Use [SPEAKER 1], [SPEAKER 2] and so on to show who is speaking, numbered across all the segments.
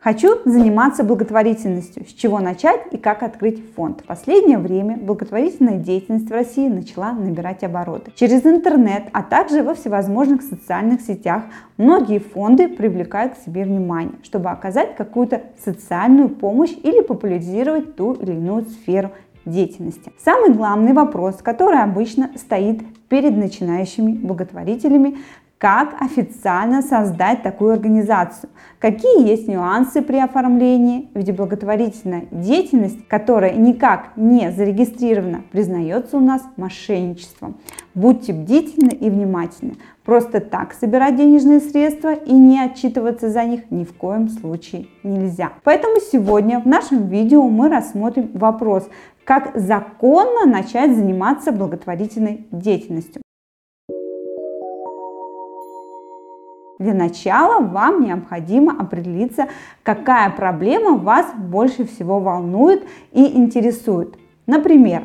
[SPEAKER 1] Хочу заниматься благотворительностью. С чего начать и как открыть фонд? В последнее время благотворительная деятельность в России начала набирать обороты. Через интернет, а также во всевозможных социальных сетях многие фонды привлекают к себе внимание, чтобы оказать какую-то социальную помощь или популяризировать ту или иную сферу деятельности. Самый главный вопрос, который обычно стоит перед начинающими благотворителями, как официально создать такую организацию, какие есть нюансы при оформлении, ведь благотворительная деятельность, которая никак не зарегистрирована, признается у нас мошенничеством. Будьте бдительны и внимательны. Просто так собирать денежные средства и не отчитываться за них ни в коем случае нельзя. Поэтому сегодня в нашем видео мы рассмотрим вопрос, как законно начать заниматься благотворительной деятельностью. Для начала вам необходимо определиться, какая проблема вас больше всего волнует и интересует. Например,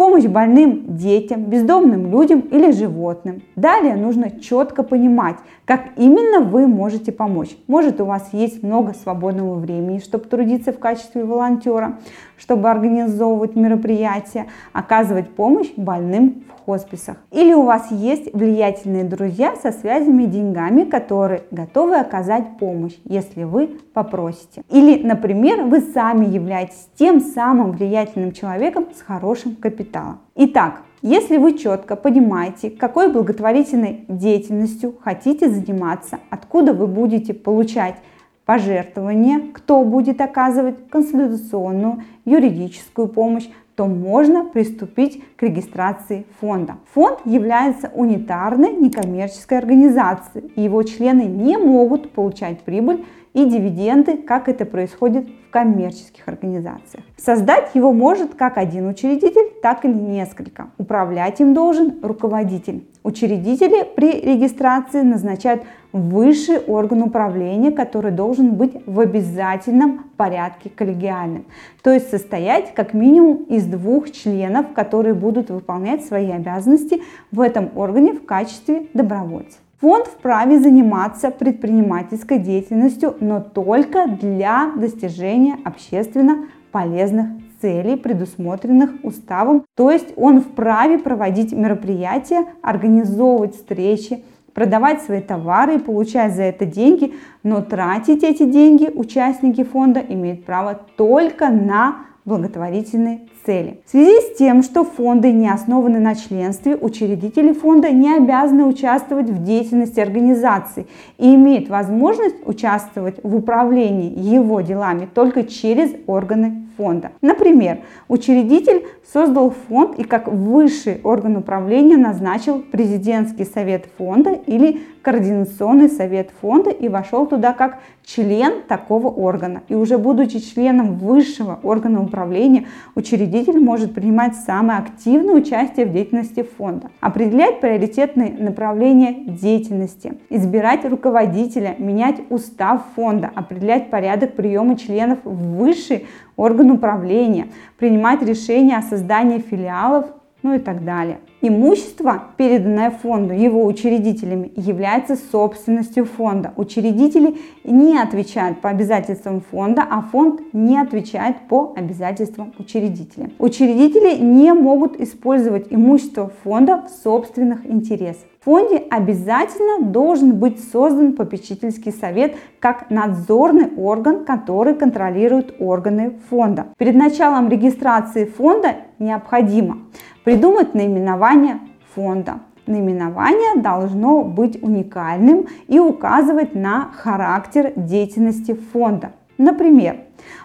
[SPEAKER 1] помощь больным детям, бездомным людям или животным. Далее нужно четко понимать, как именно вы можете помочь. Может у вас есть много свободного времени, чтобы трудиться в качестве волонтера, чтобы организовывать мероприятия, оказывать помощь больным в хосписах. Или у вас есть влиятельные друзья со связями и деньгами, которые готовы оказать помощь, если вы попросите. Или, например, вы сами являетесь тем самым влиятельным человеком с хорошим капиталом. Итак, если вы четко понимаете, какой благотворительной деятельностью хотите заниматься, откуда вы будете получать пожертвования, кто будет оказывать консультационную, юридическую помощь, то можно приступить к регистрации фонда. Фонд является унитарной некоммерческой организацией, и его члены не могут получать прибыль и дивиденды, как это происходит коммерческих организациях. Создать его может как один учредитель, так и несколько. Управлять им должен руководитель. Учредители при регистрации назначают высший орган управления, который должен быть в обязательном порядке коллегиальным, то есть состоять как минимум из двух членов, которые будут выполнять свои обязанности в этом органе в качестве добровольцев. Фонд вправе заниматься предпринимательской деятельностью, но только для достижения общественно полезных целей, предусмотренных уставом. То есть он вправе проводить мероприятия, организовывать встречи, продавать свои товары и получать за это деньги, но тратить эти деньги участники фонда имеют право только на благотворительные цели. В связи с тем, что фонды не основаны на членстве, учредители фонда не обязаны участвовать в деятельности организации и имеют возможность участвовать в управлении его делами только через органы фонда. Например, учредитель создал фонд и как высший орган управления назначил президентский совет фонда или координационный совет фонда и вошел туда как член такого органа. И уже будучи членом высшего органа управления, учредитель может принимать самое активное участие в деятельности фонда, определять приоритетные направления деятельности, избирать руководителя, менять устав фонда, определять порядок приема членов в высший орган управления, принимать решения о создании филиалов, ну и так далее. Имущество, переданное фонду его учредителями, является собственностью фонда. Учредители не отвечают по обязательствам фонда, а фонд не отвечает по обязательствам учредителя. Учредители не могут использовать имущество фонда в собственных интересах. В фонде обязательно должен быть создан попечительский совет как надзорный орган, который контролирует органы фонда. Перед началом регистрации фонда необходимо придумать наименование фонда. Наименование должно быть уникальным и указывать на характер деятельности фонда. Например,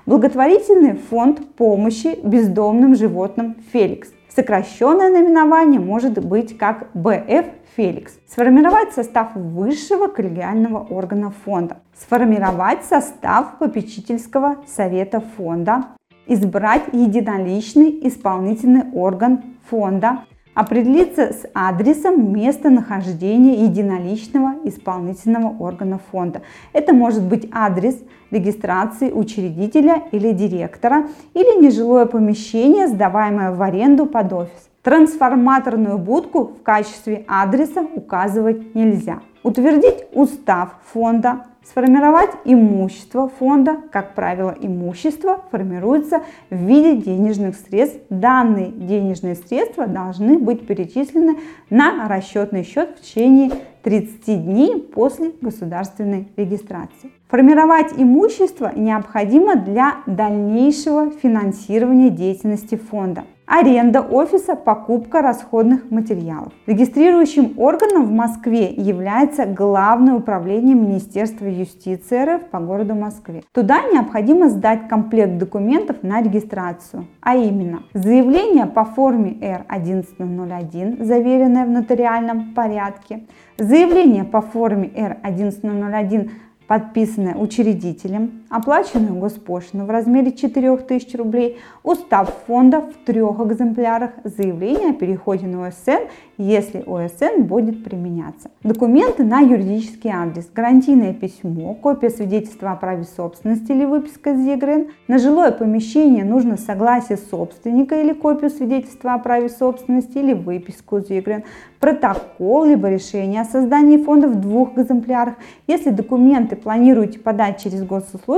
[SPEAKER 1] благотворительный фонд помощи бездомным животным «Феликс». Сокращенное наименование может быть как БФ Феликс. Сформировать состав высшего коллегиального органа фонда. Сформировать состав попечительского совета фонда избрать единоличный исполнительный орган фонда, определиться с адресом местонахождения единоличного исполнительного органа фонда. Это может быть адрес регистрации учредителя или директора или нежилое помещение, сдаваемое в аренду под офис. Трансформаторную будку в качестве адреса указывать нельзя. Утвердить устав фонда, Сформировать имущество фонда. Как правило, имущество формируется в виде денежных средств. Данные денежные средства должны быть перечислены на расчетный счет в течение 30 дней после государственной регистрации. Формировать имущество необходимо для дальнейшего финансирования деятельности фонда. Аренда офиса, покупка расходных материалов. Регистрирующим органом в Москве является Главное управление Министерства юстиции РФ по городу Москве. Туда необходимо сдать комплект документов на регистрацию, а именно заявление по форме R1101, заверенное в нотариальном порядке, заявление по форме R1101 подписанное учредителем, оплаченную госпошлину в размере 4000 рублей, устав фонда в трех экземплярах, заявление о переходе на ОСН, если ОСН будет применяться. Документы на юридический адрес, гарантийное письмо, копия свидетельства о праве собственности или выписка из ЕГРН. На жилое помещение нужно согласие собственника или копию свидетельства о праве собственности или выписку из ЕГРН, протокол либо решение о создании фонда в двух экземплярах. Если документы планируете подать через госуслуги,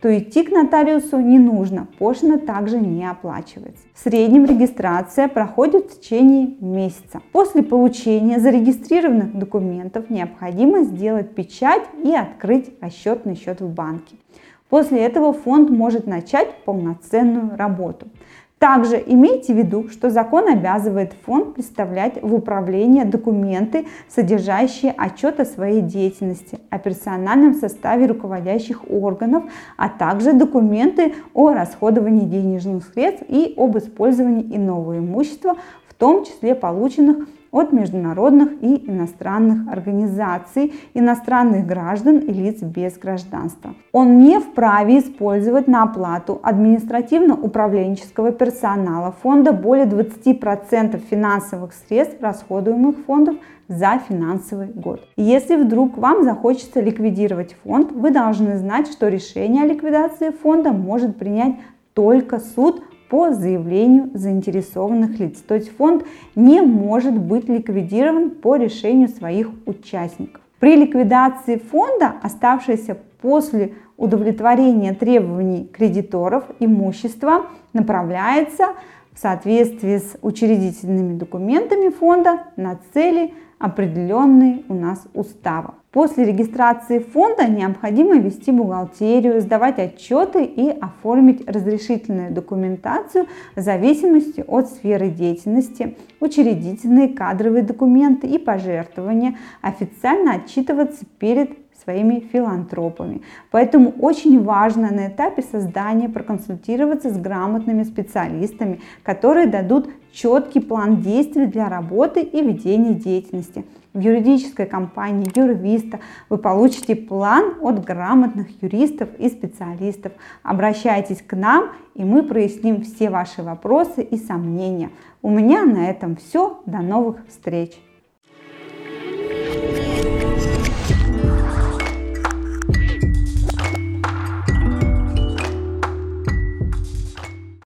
[SPEAKER 1] то идти к нотариусу не нужно, пошлина также не оплачивается. В среднем регистрация проходит в течение месяца. После получения зарегистрированных документов необходимо сделать печать и открыть расчетный счет в банке. После этого фонд может начать полноценную работу. Также имейте в виду, что закон обязывает фонд представлять в управление документы, содержащие отчет о своей деятельности, о персональном составе руководящих органов, а также документы о расходовании денежных средств и об использовании иного имущества, в том числе полученных от международных и иностранных организаций, иностранных граждан и лиц без гражданства. Он не вправе использовать на оплату административно-управленческого персонала фонда более 20% финансовых средств, расходуемых фондов за финансовый год. Если вдруг вам захочется ликвидировать фонд, вы должны знать, что решение о ликвидации фонда может принять только суд по заявлению заинтересованных лиц. То есть фонд не может быть ликвидирован по решению своих участников. При ликвидации фонда, оставшееся после удовлетворения требований кредиторов, имущество направляется в соответствии с учредительными документами фонда на цели, определенные у нас уставом. После регистрации фонда необходимо вести бухгалтерию, сдавать отчеты и оформить разрешительную документацию в зависимости от сферы деятельности, учредительные кадровые документы и пожертвования, официально отчитываться перед своими филантропами. Поэтому очень важно на этапе создания проконсультироваться с грамотными специалистами, которые дадут четкий план действий для работы и ведения деятельности. В юридической компании Юрвиста вы получите план от грамотных юристов и специалистов. Обращайтесь к нам, и мы проясним все ваши вопросы и сомнения. У меня на этом все. До новых встреч!